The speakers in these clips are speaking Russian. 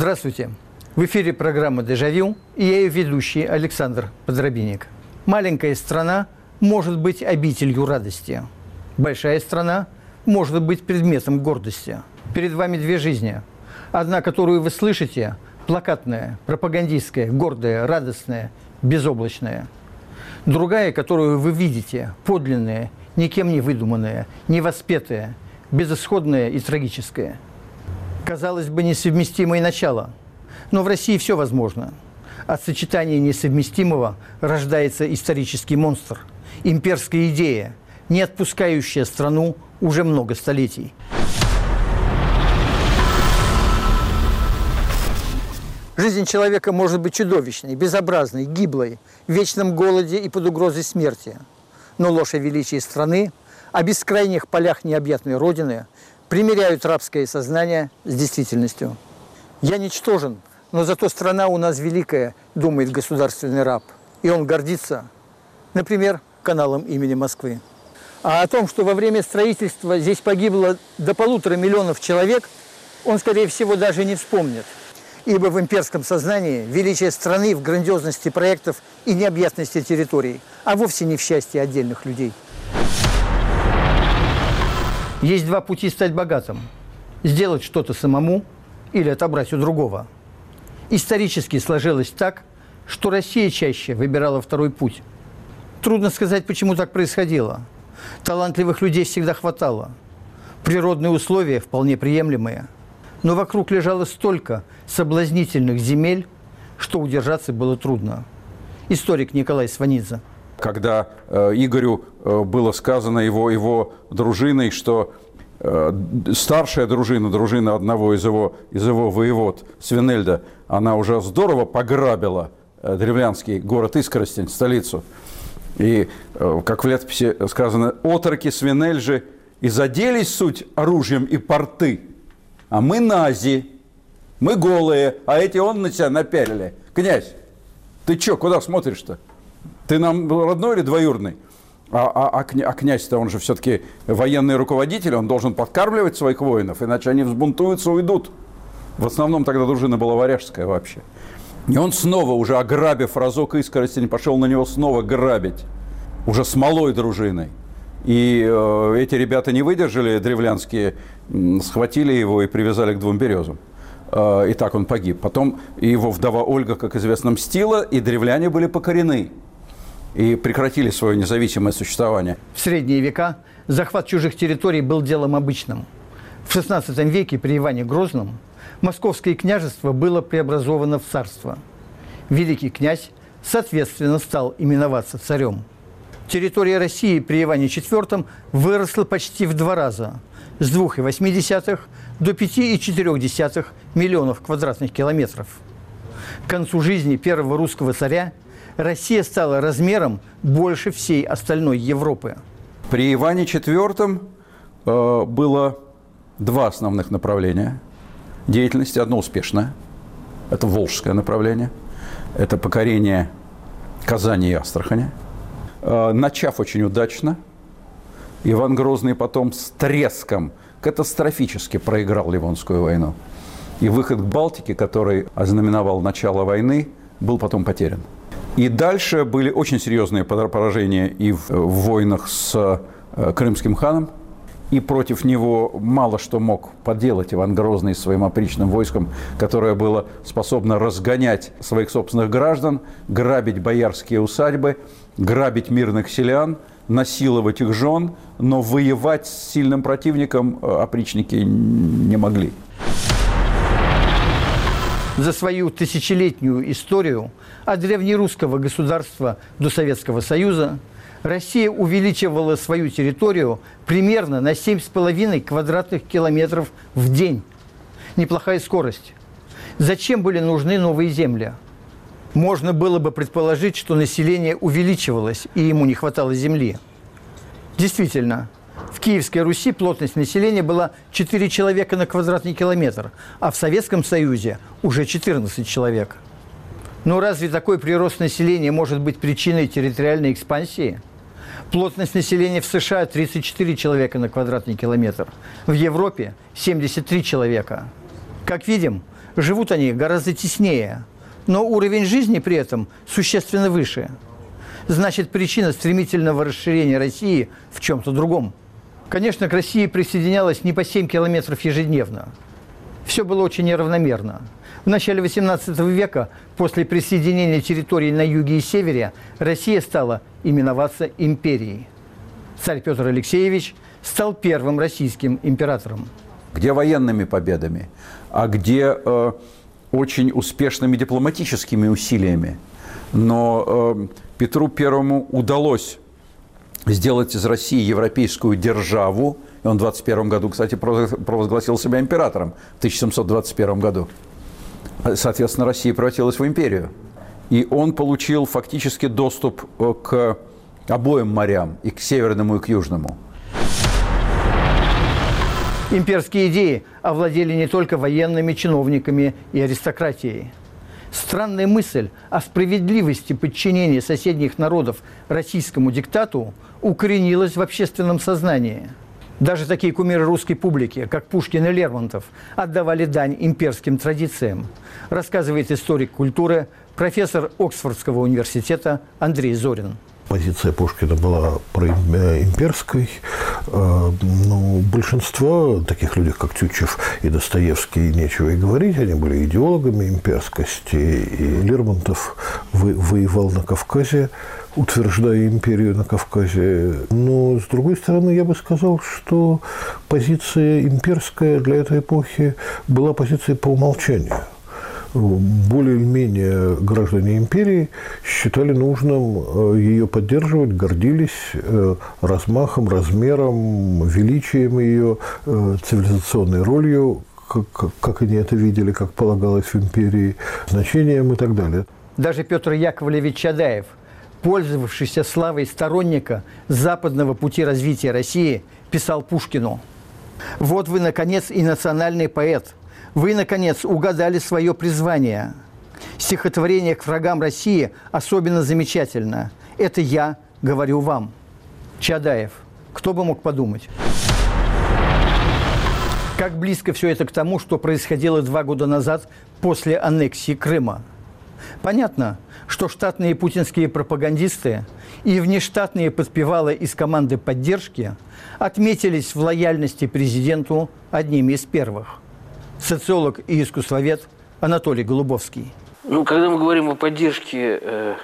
Здравствуйте. В эфире программа «Дежавю» и я ее ведущий Александр Подробинник. Маленькая страна может быть обителью радости. Большая страна может быть предметом гордости. Перед вами две жизни. Одна, которую вы слышите, плакатная, пропагандистская, гордая, радостная, безоблачная. Другая, которую вы видите, подлинная, никем не выдуманная, невоспетая, безысходная и трагическая – казалось бы, несовместимые начала. Но в России все возможно. От сочетания несовместимого рождается исторический монстр, имперская идея, не отпускающая страну уже много столетий. Жизнь человека может быть чудовищной, безобразной, гиблой, в вечном голоде и под угрозой смерти. Но ложь о величии страны, о бескрайних полях необъятной Родины – примеряют рабское сознание с действительностью. Я ничтожен, но зато страна у нас великая, думает государственный раб. И он гордится, например, каналом имени Москвы. А о том, что во время строительства здесь погибло до полутора миллионов человек, он, скорее всего, даже не вспомнит. Ибо в имперском сознании величие страны в грандиозности проектов и необъятности территорий, а вовсе не в счастье отдельных людей. Есть два пути стать богатым. Сделать что-то самому или отобрать у другого. Исторически сложилось так, что Россия чаще выбирала второй путь. Трудно сказать, почему так происходило. Талантливых людей всегда хватало. Природные условия вполне приемлемые. Но вокруг лежало столько соблазнительных земель, что удержаться было трудно. Историк Николай Сванидзе когда э, Игорю э, было сказано его, его дружиной, что э, старшая дружина, дружина одного из его, из его воевод, Свинельда, она уже здорово пограбила древлянский город Искоростень, столицу. И, как в летописи сказано, отроки Свинельжи и заделись суть оружием и порты, а мы нази, мы голые, а эти он на себя напялили. Князь, ты что, куда смотришь-то? Ты нам родной или двоюродный? А, а, а, а князь-то, он же все-таки военный руководитель, он должен подкармливать своих воинов, иначе они взбунтуются, уйдут. В основном тогда дружина была варяжская вообще. И он снова, уже ограбив разок искорости, пошел на него снова грабить. Уже с малой дружиной. И э, эти ребята не выдержали, древлянские, схватили его и привязали к двум березам. Э, и так он погиб. Потом его вдова Ольга, как известно, мстила, и древляне были покорены и прекратили свое независимое существование. В средние века захват чужих территорий был делом обычным. В XVI веке при Иване Грозном Московское княжество было преобразовано в царство. Великий князь, соответственно, стал именоваться царем. Территория России при Иване IV выросла почти в два раза – с 2,8 до 5,4 миллионов квадратных километров. К концу жизни первого русского царя – Россия стала размером больше всей остальной Европы. При Иване IV э, было два основных направления деятельности. Одно успешное – это волжское направление. Это покорение Казани и Астрахани. Э, начав очень удачно, Иван Грозный потом с треском катастрофически проиграл Ливонскую войну. И выход к Балтике, который ознаменовал начало войны, был потом потерян. И дальше были очень серьезные поражения и в, в войнах с э, крымским ханом, и против него мало что мог поделать Иван Грозный своим опричным войском, которое было способно разгонять своих собственных граждан, грабить боярские усадьбы, грабить мирных селян, насиловать их жен, но воевать с сильным противником э, опричники не могли. За свою тысячелетнюю историю от древнерусского государства до Советского Союза Россия увеличивала свою территорию примерно на 7,5 квадратных километров в день. Неплохая скорость. Зачем были нужны новые земли? Можно было бы предположить, что население увеличивалось, и ему не хватало земли. Действительно, в Киевской Руси плотность населения была 4 человека на квадратный километр, а в Советском Союзе уже 14 человек. Но разве такой прирост населения может быть причиной территориальной экспансии? Плотность населения в США 34 человека на квадратный километр, в Европе 73 человека. Как видим, Живут они гораздо теснее, но уровень жизни при этом существенно выше. Значит, причина стремительного расширения России в чем-то другом. Конечно, к России присоединялась не по 7 километров ежедневно. Все было очень неравномерно. В начале XVIII века, после присоединения территорий на юге и севере, Россия стала именоваться империей. Царь Петр Алексеевич стал первым российским императором. Где военными победами, а где э, очень успешными дипломатическими усилиями. Но э, Петру Первому удалось сделать из России европейскую державу. И он в 21 году, кстати, провозгласил себя императором в 1721 году. Соответственно, Россия превратилась в империю. И он получил фактически доступ э, к обоим морям, и к северному, и к южному. Имперские идеи овладели не только военными чиновниками и аристократией. Странная мысль о справедливости подчинения соседних народов российскому диктату укоренилась в общественном сознании. Даже такие кумиры русской публики, как Пушкин и Лермонтов, отдавали дань имперским традициям, рассказывает историк культуры, профессор Оксфордского университета Андрей Зорин. Позиция Пушкина была проимперской. Э, ну, большинство таких людей, как Тютчев и Достоевский, нечего и говорить, они были идеологами имперскости. И Лермонтов воевал на Кавказе, утверждая империю на Кавказе. Но, с другой стороны, я бы сказал, что позиция имперская для этой эпохи была позицией по умолчанию – более-менее граждане империи считали нужным э, ее поддерживать, гордились э, размахом, размером, величием ее, э, цивилизационной ролью, как, как они это видели, как полагалось в империи, значением и так далее. Даже Петр Яковлевич Чадаев, пользовавшийся славой сторонника западного пути развития России, писал Пушкину. «Вот вы, наконец, и национальный поэт – вы, наконец, угадали свое призвание. Стихотворение к врагам России особенно замечательно. Это я говорю вам. Чадаев. Кто бы мог подумать? Как близко все это к тому, что происходило два года назад после аннексии Крыма? Понятно, что штатные путинские пропагандисты и внештатные подпевалы из команды поддержки отметились в лояльности президенту одними из первых – социолог и искусствовед Анатолий Голубовский. Ну, когда мы говорим о поддержке э,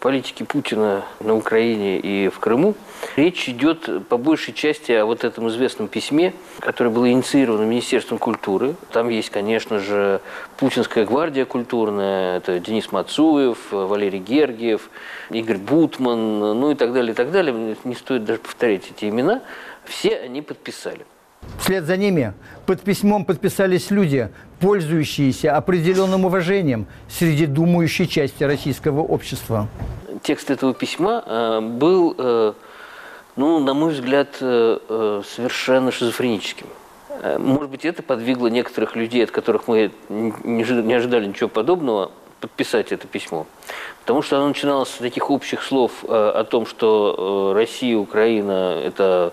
политики Путина на Украине и в Крыму, речь идет по большей части о вот этом известном письме, которое было инициировано Министерством культуры. Там есть, конечно же, Путинская гвардия культурная, это Денис Мацуев, Валерий Гергиев, Игорь Бутман, ну и так далее, и так далее. Не стоит даже повторять эти имена. Все они подписали. Вслед за ними под письмом подписались люди, пользующиеся определенным уважением среди думающей части российского общества. Текст этого письма э, был, э, ну, на мой взгляд, э, совершенно шизофреническим. Может быть, это подвигло некоторых людей, от которых мы не ожидали ничего подобного, подписать это письмо. Потому что оно начиналось с таких общих слов э, о том, что э, Россия Украина – это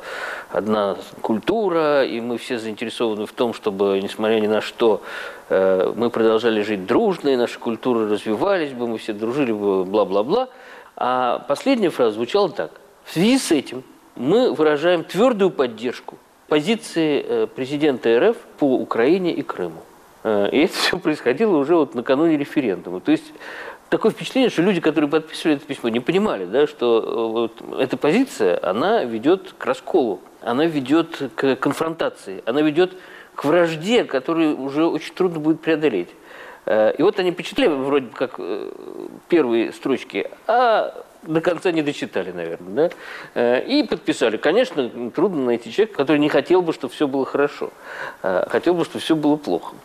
одна культура, и мы все заинтересованы в том, чтобы, несмотря ни на что, э, мы продолжали жить дружно, и наши культуры развивались бы, мы все дружили бы, бла-бла-бла. А последняя фраза звучала так. В связи с этим мы выражаем твердую поддержку позиции президента РФ по Украине и Крыму. Э, и это все происходило уже вот накануне референдума. То есть такое впечатление, что люди, которые подписывали это письмо, не понимали, да, что э, вот эта позиция, она ведет к расколу, она ведет к конфронтации, она ведет к вражде, которую уже очень трудно будет преодолеть. Э, и вот они почитали вроде как первые строчки, а до конца не дочитали, наверное, да, и подписали. Конечно, трудно найти человека, который не хотел бы, чтобы все было хорошо, хотел бы, чтобы все было плохо.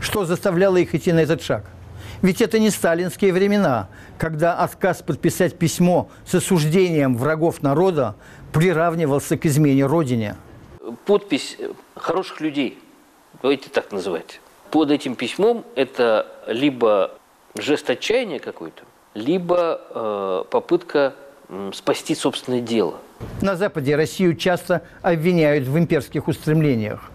Что заставляло их идти на этот шаг? Ведь это не сталинские времена, когда отказ подписать письмо с осуждением врагов народа приравнивался к измене Родине. Подпись хороших людей, давайте так называть, под этим письмом это либо жест отчаяния какой-то, либо э, попытка э, спасти собственное дело. На Западе Россию часто обвиняют в имперских устремлениях.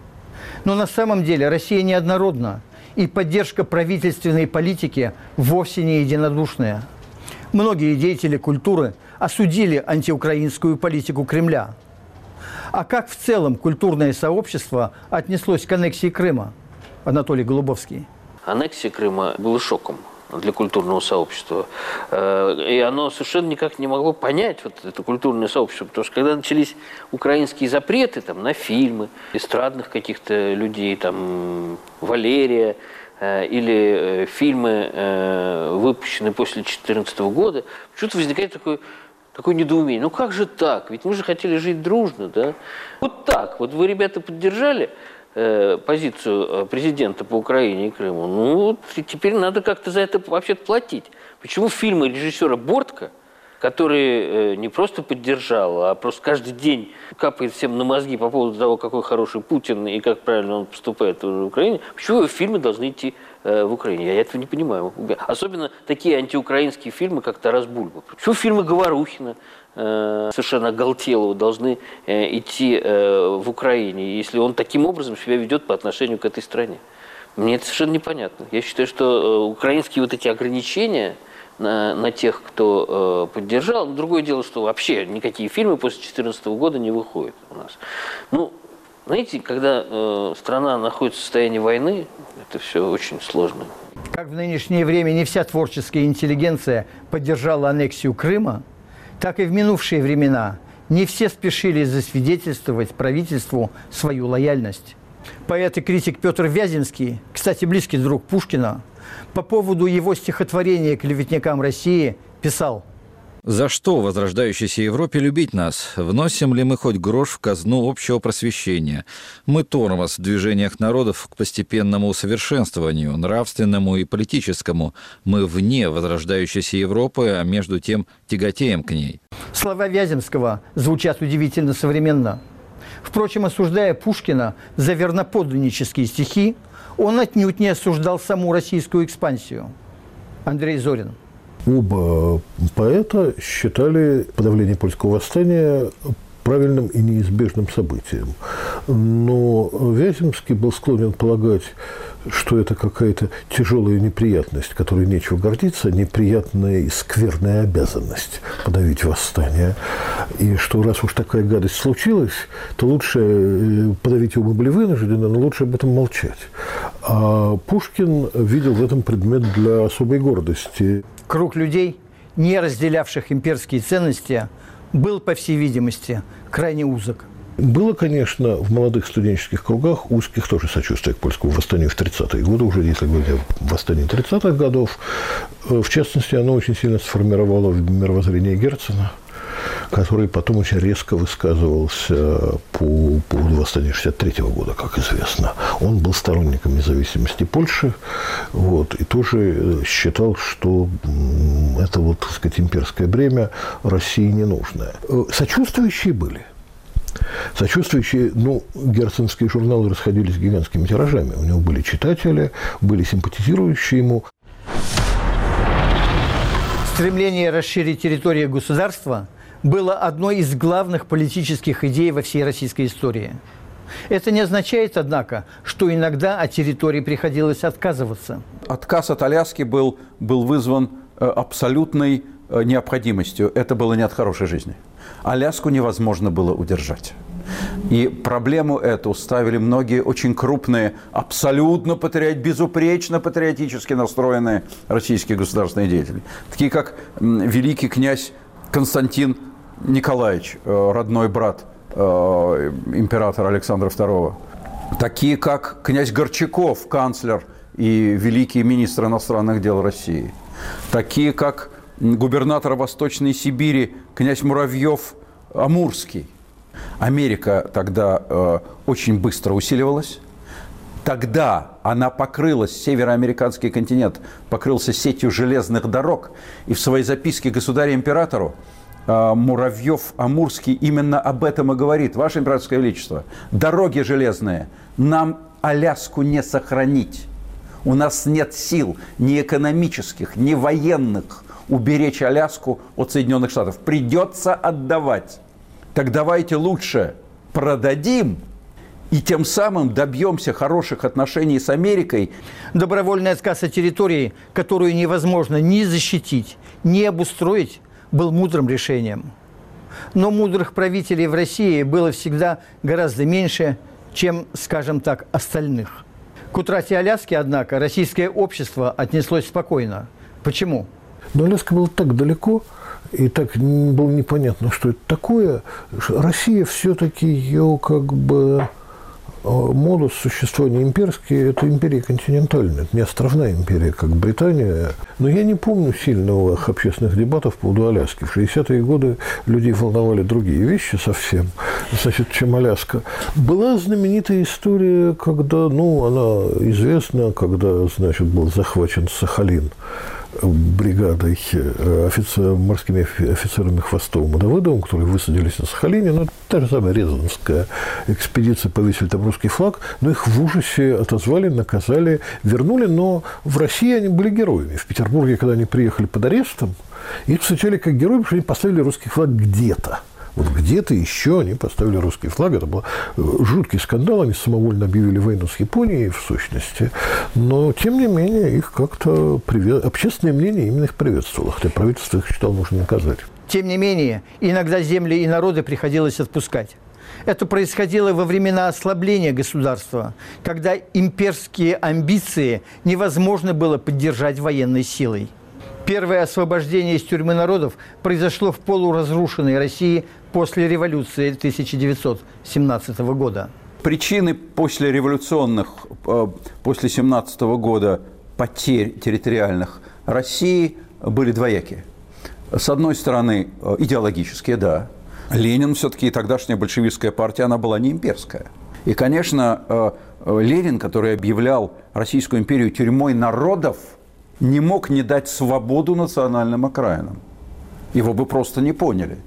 Но на самом деле Россия неоднородна и поддержка правительственной политики вовсе не единодушная. Многие деятели культуры осудили антиукраинскую политику Кремля. А как в целом культурное сообщество отнеслось к аннексии Крыма? Анатолий Голубовский. Аннексия Крыма была шоком для культурного сообщества. Э, и оно совершенно никак не могло понять вот это культурное сообщество. Потому что когда начались украинские запреты там, на фильмы, эстрадных каких-то людей, там, Валерия, э, или э, фильмы, выпущенные после 2014 года, почему-то возникает такое такое недоумение. Ну как же так? Ведь мы же хотели жить дружно, да? Вот так. Вот вы, ребята, поддержали Э, позицию э, президента по Украине и Крыму, ну, теперь надо как-то за это вообще платить. Почему фильмы режиссера Бортка, который э, не просто поддержал, а просто каждый день капает всем на мозги по поводу того, какой хороший Путин и как правильно он поступает в Украине, почему фильмы должны идти в Украине? Я этого не понимаю. Особенно такие антиукраинские фильмы, как «Тарас Бульба». Почему фильмы Говорухина, Э, совершенно оголтелого должны э, идти э, в Украине, если он таким образом себя ведет по отношению к этой стране. Мне это совершенно непонятно. Я считаю, что украинские вот эти ограничения на, на тех, кто поддержал, другое дело, что вообще никакие фильмы после 2014 года не выходят у нас. Ну, знаете, когда э, страна находится в состоянии войны, это все очень сложно. Как в нынешнее время не вся творческая интеллигенция поддержала аннексию Крыма, так и в минувшие времена не все спешили засвидетельствовать правительству свою лояльность. Поэт и критик Петр Вяземский, кстати, близкий друг Пушкина, по поводу его стихотворения «Клеветникам России» писал – за что возрождающейся Европе любить нас? Вносим ли мы хоть грош в казну общего просвещения? Мы тормоз в движениях народов к постепенному усовершенствованию, нравственному и политическому. Мы вне возрождающейся Европы, а между тем тяготеем к ней. Слова Вяземского звучат удивительно современно. Впрочем, осуждая Пушкина за верноподданнические стихи, он отнюдь не осуждал саму российскую экспансию. Андрей Зорин – Оба поэта считали подавление польского восстания правильным и неизбежным событием. Но Вяземский был склонен полагать, что это какая-то тяжелая неприятность, которой нечего гордиться, неприятная и скверная обязанность подавить восстание. И что раз уж такая гадость случилась, то лучше э, подавить его мы были вынуждены, но лучше об этом молчать. А Пушкин видел в этом предмет для особой гордости. Круг людей, не разделявших имперские ценности, был, по всей видимости, крайне узок. Было, конечно, в молодых студенческих кругах узких тоже сочувствие к польскому восстанию в 30-е годы, уже если говорить о восстании 30-х годов. Э, в частности, оно очень сильно сформировало мировоззрение Герцена – который потом очень резко высказывался по поводу восстания 63 года, как известно. Он был сторонником независимости Польши, вот, и тоже э, считал, что это вот, так сказать, имперское бремя России не нужное. Э, сочувствующие были. Сочувствующие, ну, герценские журналы расходились гигантскими тиражами. У него были читатели, были симпатизирующие ему. Стремление расширить территорию государства было одной из главных политических идей во всей российской истории. Это не означает, однако, что иногда от территории приходилось отказываться. Отказ от Аляски был, был вызван э, абсолютной э, необходимостью. Это было не от хорошей жизни. Аляску невозможно было удержать. И проблему эту ставили многие очень крупные, абсолютно патриот, безупречно патриотически настроенные российские государственные деятели. Такие как великий князь Константин Николаевич, э, родной брат э, императора Александра II. Такие как князь Горчаков, канцлер и великий министр иностранных дел России. Такие как губернатор Восточной Сибири князь Муравьев Амурский – Америка тогда э, очень быстро усиливалась. Тогда она покрылась, североамериканский континент покрылся сетью железных дорог. И в своей записке государю-императору э, Муравьев-Амурский именно об этом и говорит. Ваше императорское величество, дороги железные, нам Аляску не сохранить. У нас нет сил ни экономических, ни военных уберечь Аляску от Соединенных Штатов. Придется отдавать так давайте лучше продадим и тем самым добьемся хороших отношений с Америкой. Добровольный отказ от территории, которую невозможно ни защитить, ни обустроить, был мудрым решением. Но мудрых правителей в России было всегда гораздо меньше, чем, скажем так, остальных. К утрате Аляски, однако, российское общество отнеслось спокойно. Почему? Но Аляска была так далеко, и так было непонятно, что это такое. Россия все-таки ее как бы модус существования имперский – это империя континентальная, это не островная империя, как Британия. Но я не помню сильного общественных дебатов по поводу Аляски. В 60-е годы людей волновали другие вещи совсем, значит, чем Аляска. Была знаменитая история, когда, ну, она известна, когда, значит, был захвачен Сахалин бригадой э, офицер, морскими офицерами Хвостовым и Давыдовым, которые высадились на Сахалине. Ну, та же самая Рязанская экспедиция, повесили там русский флаг, но их в ужасе отозвали, наказали, вернули, но в России они были героями. В Петербурге, когда они приехали под арестом, их встречали как герои, потому что они поставили русский флаг где-то. Вот где-то еще они поставили русский флаг. Это был э, жуткий скандал. Они самовольно объявили войну с Японией, в сущности. Но, тем не менее, их как-то привет... общественное мнение именно их приветствовало. Хотя правительство их считало нужно наказать. Тем не менее, иногда земли и народы приходилось отпускать. Это происходило во времена ослабления государства, когда имперские амбиции невозможно было поддержать военной силой. Первое освобождение из тюрьмы народов произошло в полуразрушенной России после революции 1917 года. Причины после революционных, э, после 17 года потерь территориальных России были двоякие. С одной стороны, э, идеологические, да. Ленин все-таки, тогдашняя большевистская партия, она была не имперская. И, конечно, э, Ленин, который объявлял Российскую империю тюрьмой народов, не мог не дать свободу национальным окраинам. Его бы просто не поняли.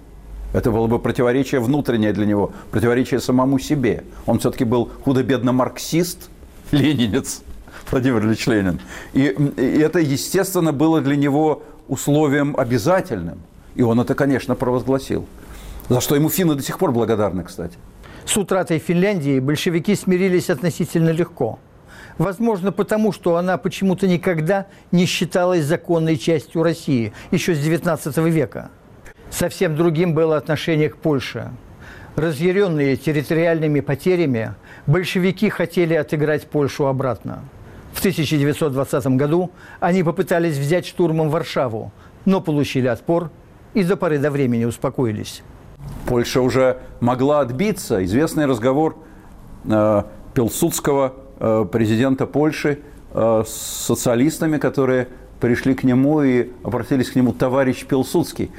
Это было бы противоречие внутреннее для него, противоречие самому себе. Он все-таки был худо-бедно марксист, ленинец, Владимир Ильич Ленин. И, и это, естественно, было для него условием обязательным. И он это, конечно, провозгласил. За что ему финны до сих пор благодарны, кстати. С утратой Финляндии большевики смирились относительно легко. Возможно, потому что она почему-то никогда не считалась законной частью России, еще с XIX века – Совсем другим было отношение к Польше. Разъяренные территориальными потерями, большевики хотели отыграть Польшу обратно. В 1920 году они попытались взять штурмом Варшаву, но получили отпор и до поры до времени успокоились. Польша уже могла отбиться. Известный разговор э, Пилсудского, э, президента Польши, э, с социалистами, которые пришли к нему и обратились к нему товарищ Пилсудский.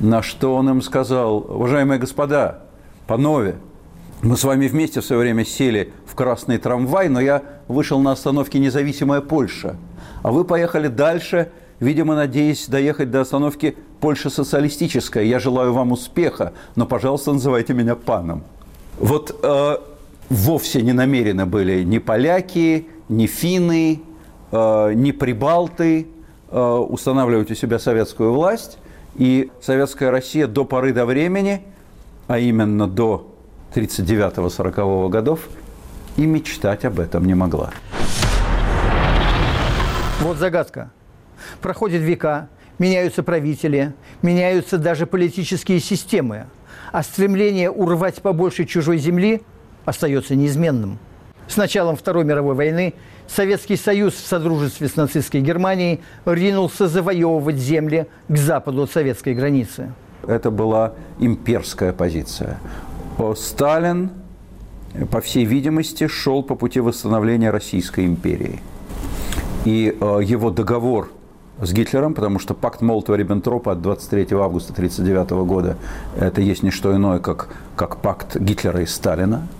На что он им сказал, уважаемые господа, панове, мы с вами вместе в свое время сели в красный трамвай, но я вышел на остановке «Независимая Польша», а вы поехали дальше, видимо, надеясь доехать до остановки «Польша социалистическая». Я желаю вам успеха, но, пожалуйста, называйте меня паном. Вот э, вовсе не намерены были ни поляки, ни финны, э, ни прибалты э, устанавливать у себя советскую власть – и советская Россия до поры до времени, а именно до 1939-1940 годов, и мечтать об этом не могла. Вот загадка. Проходят века, меняются правители, меняются даже политические системы, а стремление урвать побольше чужой земли остается неизменным. С началом Второй мировой войны Советский Союз в содружестве с нацистской Германией ринулся завоевывать земли к западу от советской границы. Это была имперская позиция. Сталин, по всей видимости, шел по пути восстановления Российской империи. И э, его договор с Гитлером, потому что пакт Молотова-Риббентропа от 23 августа 1939 года – это есть не что иное, как, как пакт Гитлера и Сталина –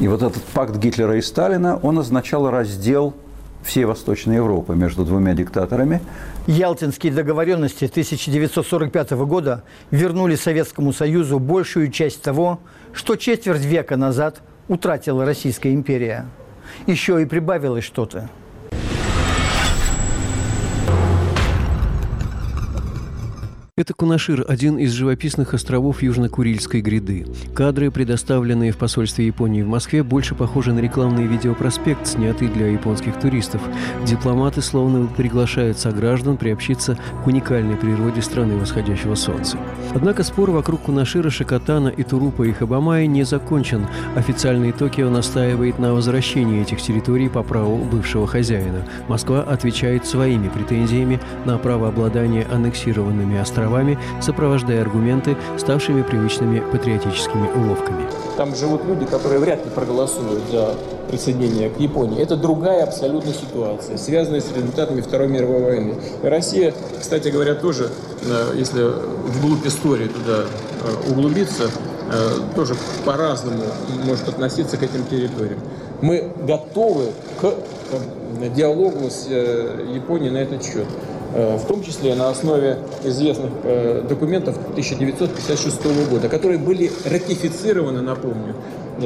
и вот этот пакт Гитлера и Сталина, он означал раздел всей Восточной Европы между двумя диктаторами. Ялтинские договоренности 1945 года вернули Советскому Союзу большую часть того, что четверть века назад утратила Российская империя. Еще и прибавилось что-то. Это Кунашир, один из живописных островов Южно-Курильской гряды. Кадры, предоставленные в посольстве Японии в Москве, больше похожи на рекламный видеопроспект, снятый для японских туристов. Дипломаты словно приглашают сограждан приобщиться к уникальной природе страны восходящего солнца. Однако спор вокруг Кунашира, Шикотана и Турупа и Хабамая не закончен. Официальный Токио настаивает на возвращении этих территорий по праву бывшего хозяина. Москва отвечает своими претензиями на право обладания аннексированными островами островами, сопровождая аргументы ставшими привычными патриотическими уловками. Там живут люди, которые вряд ли проголосуют за присоединение к Японии. Это другая абсолютно ситуация, связанная с результатами Второй мировой войны. И Россия, кстати говоря, тоже, э, если вглубь истории туда э, углубиться, э, тоже по-разному может относиться к этим территориям. Мы готовы к диалогу с Японией на этот счет. Э, в том числе на основе известных э, документов 1956 года, которые были ратифицированы, напомню,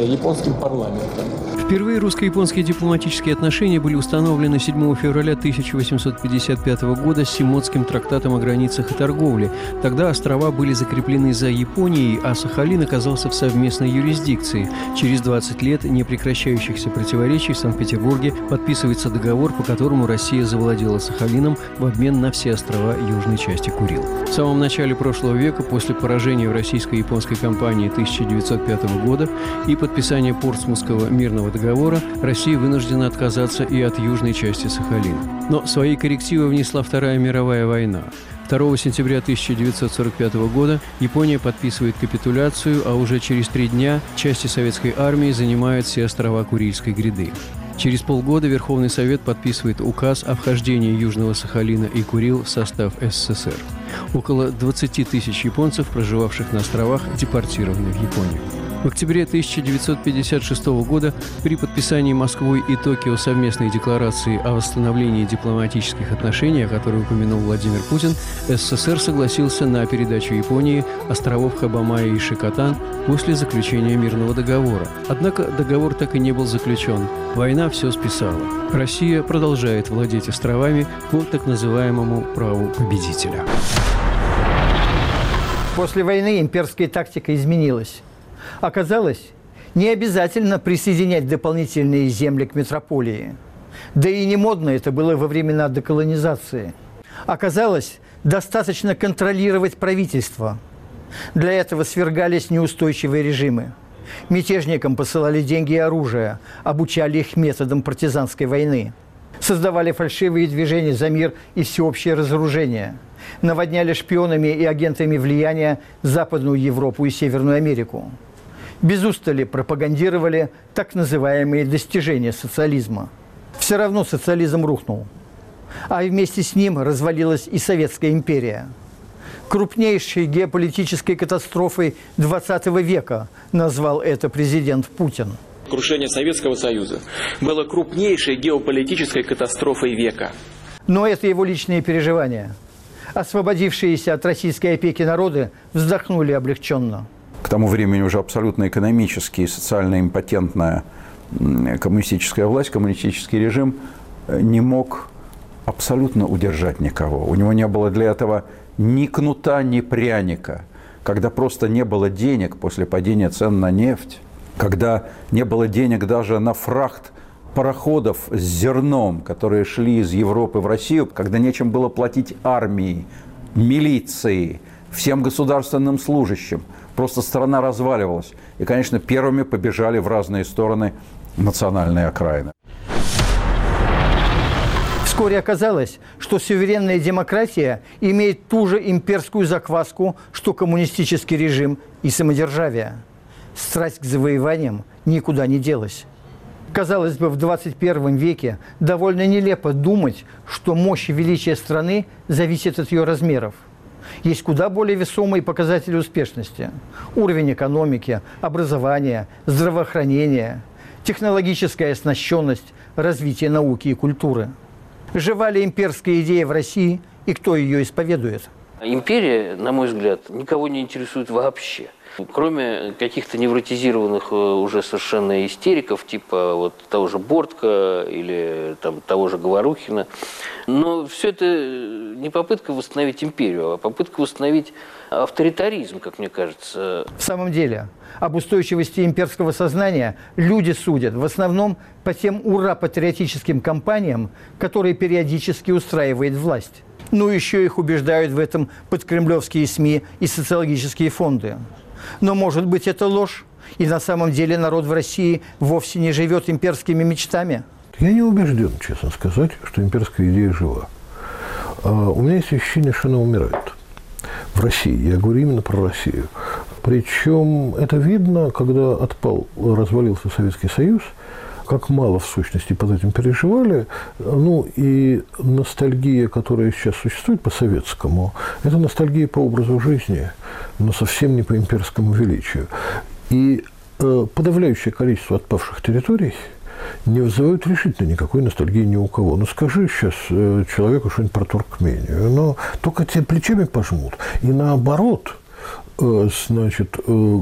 японским парламентом. Впервые русско-японские дипломатические отношения были установлены 7 февраля 1855 года Симотским трактатом о границах и торговле. Тогда острова были закреплены за Японией, а Сахалин оказался в совместной юрисдикции. Через 20 лет непрекращающихся противоречий в Санкт-Петербурге подписывается договор, по которому Россия завладела Сахалином в обмен на все острова южной части Курил. В самом начале прошлого века, после поражения в российско-японской кампании 1905 года и подписания Портсмутского мирного договора Россия вынуждена отказаться и от южной части Сахалина. Но свои коррективы внесла Вторая мировая война. 2 сентября 1945 года Япония подписывает капитуляцию, а уже через три дня части советской армии занимают все острова Курильской гряды. Через полгода Верховный Совет подписывает указ о вхождении Южного Сахалина и Курил в состав СССР. Около 20 тысяч японцев, проживавших на островах, депортированы в Японию. В октябре 1956 года при подписании Москвой и Токио совместной декларации о восстановлении дипломатических отношений, о которой упомянул Владимир Путин, СССР согласился на передачу Японии островов Хабамая и Шикотан после заключения мирного договора. Однако договор так и не был заключен. Война все списала. Россия продолжает владеть островами по так называемому праву победителя. После войны имперская тактика изменилась. Оказалось, не обязательно присоединять дополнительные земли к метрополии. Да и не модно это было во времена деколонизации. Оказалось, достаточно контролировать правительство. Для этого свергались неустойчивые режимы. Мятежникам посылали деньги и оружие, обучали их методам партизанской войны. Создавали фальшивые движения за мир и всеобщее разоружение. Наводняли шпионами и агентами влияния Западную Европу и Северную Америку без устали пропагандировали так называемые достижения социализма. Все равно социализм рухнул. А вместе с ним развалилась и Советская империя. Крупнейшей геополитической катастрофой 20 века назвал это президент Путин. Крушение Советского Союза было крупнейшей геополитической катастрофой века. Но это его личные переживания. Освободившиеся от российской опеки народы вздохнули облегченно тому времени уже абсолютно экономически и социально импотентная коммунистическая власть, коммунистический режим э, не мог абсолютно удержать никого. У него не было для этого ни кнута, ни пряника. Когда просто не было денег после падения цен на нефть, когда не было денег даже на фрахт пароходов с зерном, которые шли из Европы в Россию, когда нечем было платить армии, милиции, всем государственным служащим – Просто страна разваливалась. И, конечно, первыми побежали в разные стороны национальные окраины. Вскоре оказалось, что суверенная демократия имеет ту же имперскую закваску, что коммунистический режим и самодержавие. Страсть к завоеваниям никуда не делась. Казалось бы, в 21 веке довольно нелепо думать, что мощь и величие страны зависит от ее размеров – есть куда более весомые показатели успешности. Уровень экономики, образования, здравоохранения, технологическая оснащенность, развитие науки и культуры. Жива ли имперская идея в России и кто ее исповедует? Империя, на мой взгляд, никого не интересует вообще. Кроме каких-то невротизированных э, уже совершенно истериков, типа вот того же Бортка или там, того же Говорухина. Но все это не попытка восстановить империю, а попытка восстановить авторитаризм, как мне кажется. В самом деле, об устойчивости имперского сознания люди судят в основном по тем ура-патриотическим кампаниям, которые периодически устраивает власть. Ну, еще их убеждают в этом подкремлевские СМИ и социологические фонды. Но, может быть, это ложь? И на самом деле народ в России вовсе не живет имперскими мечтами? Я не убежден, честно сказать, что имперская идея жива. А, у меня есть ощущение, что она умирает. В России. Я говорю именно про Россию. Причем это видно, когда отпал, развалился Советский Союз, как мало в сущности под этим переживали. Ну и ностальгия, которая сейчас существует по советскому, это ностальгия по образу жизни, но совсем не по имперскому величию. И э, подавляющее количество отпавших территорий не вызывают решительно никакой ностальгии ни у кого. Ну, скажи сейчас э, человеку что-нибудь про Туркмению, но только тебе плечами пожмут. И наоборот – значит, э,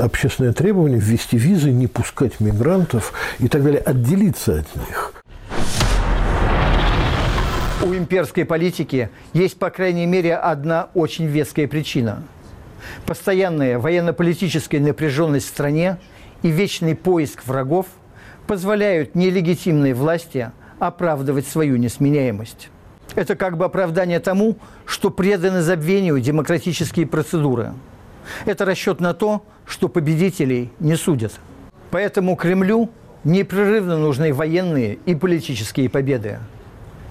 общественное требование ввести визы, не пускать мигрантов и так далее, отделиться от них. У имперской политики есть, по крайней мере, одна очень веская причина. Постоянная военно-политическая напряженность в стране и вечный поиск врагов позволяют нелегитимной власти оправдывать свою несменяемость. Это как бы оправдание тому, что преданы забвению демократические процедуры. Это расчет на то, что победителей не судят. Поэтому Кремлю непрерывно нужны военные и политические победы.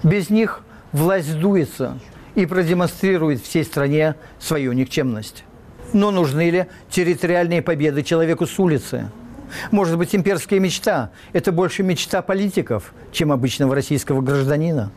Без них власть сдуется и продемонстрирует всей стране свою никчемность. Но нужны ли территориальные победы человеку с улицы? Может быть, имперская мечта – это больше мечта политиков, чем обычного российского гражданина?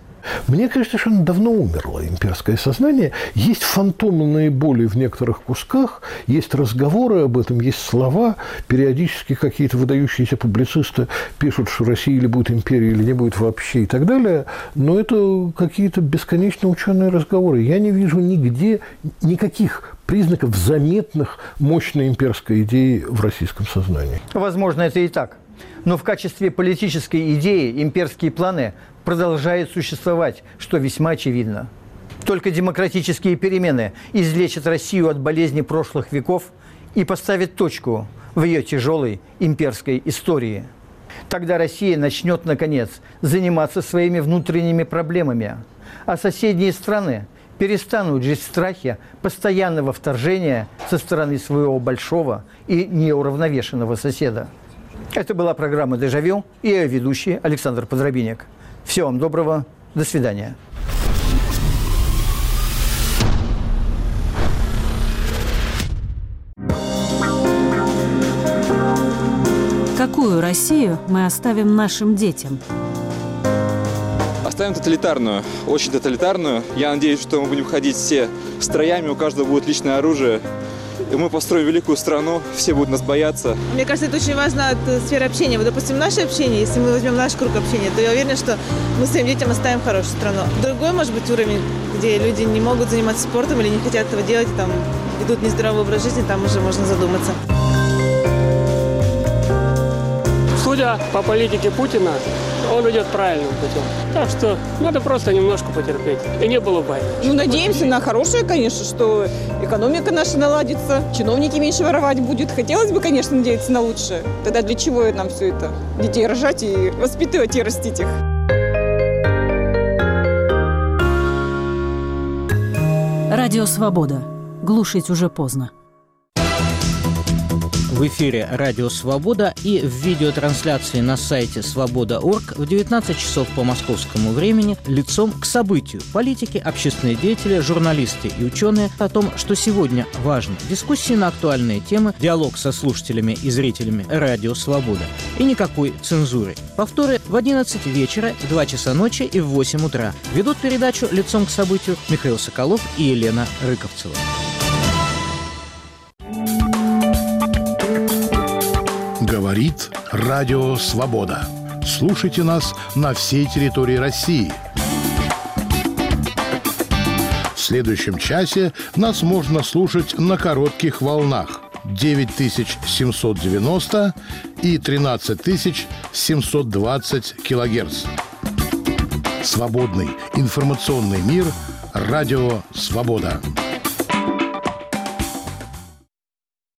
Мне кажется, что оно давно умерло, имперское сознание. Есть фантомные боли в некоторых кусках, есть разговоры об этом, есть слова. Периодически какие-то выдающиеся публицисты пишут, что Россия или будет империей, или не будет вообще и так далее. Но это какие-то бесконечно ученые разговоры. Я не вижу нигде никаких признаков заметных мощной имперской идеи в российском сознании. Возможно, это и так. Но в качестве политической идеи имперские планы продолжают существовать, что весьма очевидно. Только демократические перемены излечат Россию от болезни прошлых веков и поставят точку в ее тяжелой имперской истории. Тогда Россия начнет, наконец, заниматься своими внутренними проблемами, а соседние страны перестанут жить в страхе постоянного вторжения со стороны своего большого и неуравновешенного соседа. Это была программа «Дежавю» и ее ведущий Александр Подробинек. Всего вам доброго. До свидания. Какую Россию мы оставим нашим детям? Оставим тоталитарную, очень тоталитарную. Я надеюсь, что мы будем ходить все строями, у каждого будет личное оружие, и мы построим великую страну, все будут нас бояться. Мне кажется, это очень важно от э, сферы общения. Вот, допустим, наше общение, если мы возьмем наш круг общения, то я уверена, что мы своим детям оставим хорошую страну. Другой, может быть, уровень, где люди не могут заниматься спортом или не хотят этого делать, там ведут нездоровый образ жизни, там уже можно задуматься. Судя по политике Путина, он идет правильным путем. Так что надо просто немножко потерпеть. И не было бы. Ну, надеемся на хорошее, конечно, что экономика наша наладится, чиновники меньше воровать будет. Хотелось бы, конечно, надеяться на лучшее. Тогда для чего нам все это? Детей рожать и воспитывать и растить их. Радио «Свобода». Глушить уже поздно. В эфире «Радио Свобода» и в видеотрансляции на сайте свобода.орг в 19 часов по московскому времени лицом к событию. Политики, общественные деятели, журналисты и ученые о том, что сегодня важно. Дискуссии на актуальные темы, диалог со слушателями и зрителями «Радио Свобода» и никакой цензуры. Повторы в 11 вечера, в 2 часа ночи и в 8 утра. Ведут передачу «Лицом к событию» Михаил Соколов и Елена Рыковцева. Говорит Радио Свобода. Слушайте нас на всей территории России. следующем часе нас можно слушать на коротких волнах 9790 и 13720 килогерц. Свободный информационный мир. Радио «Свобода».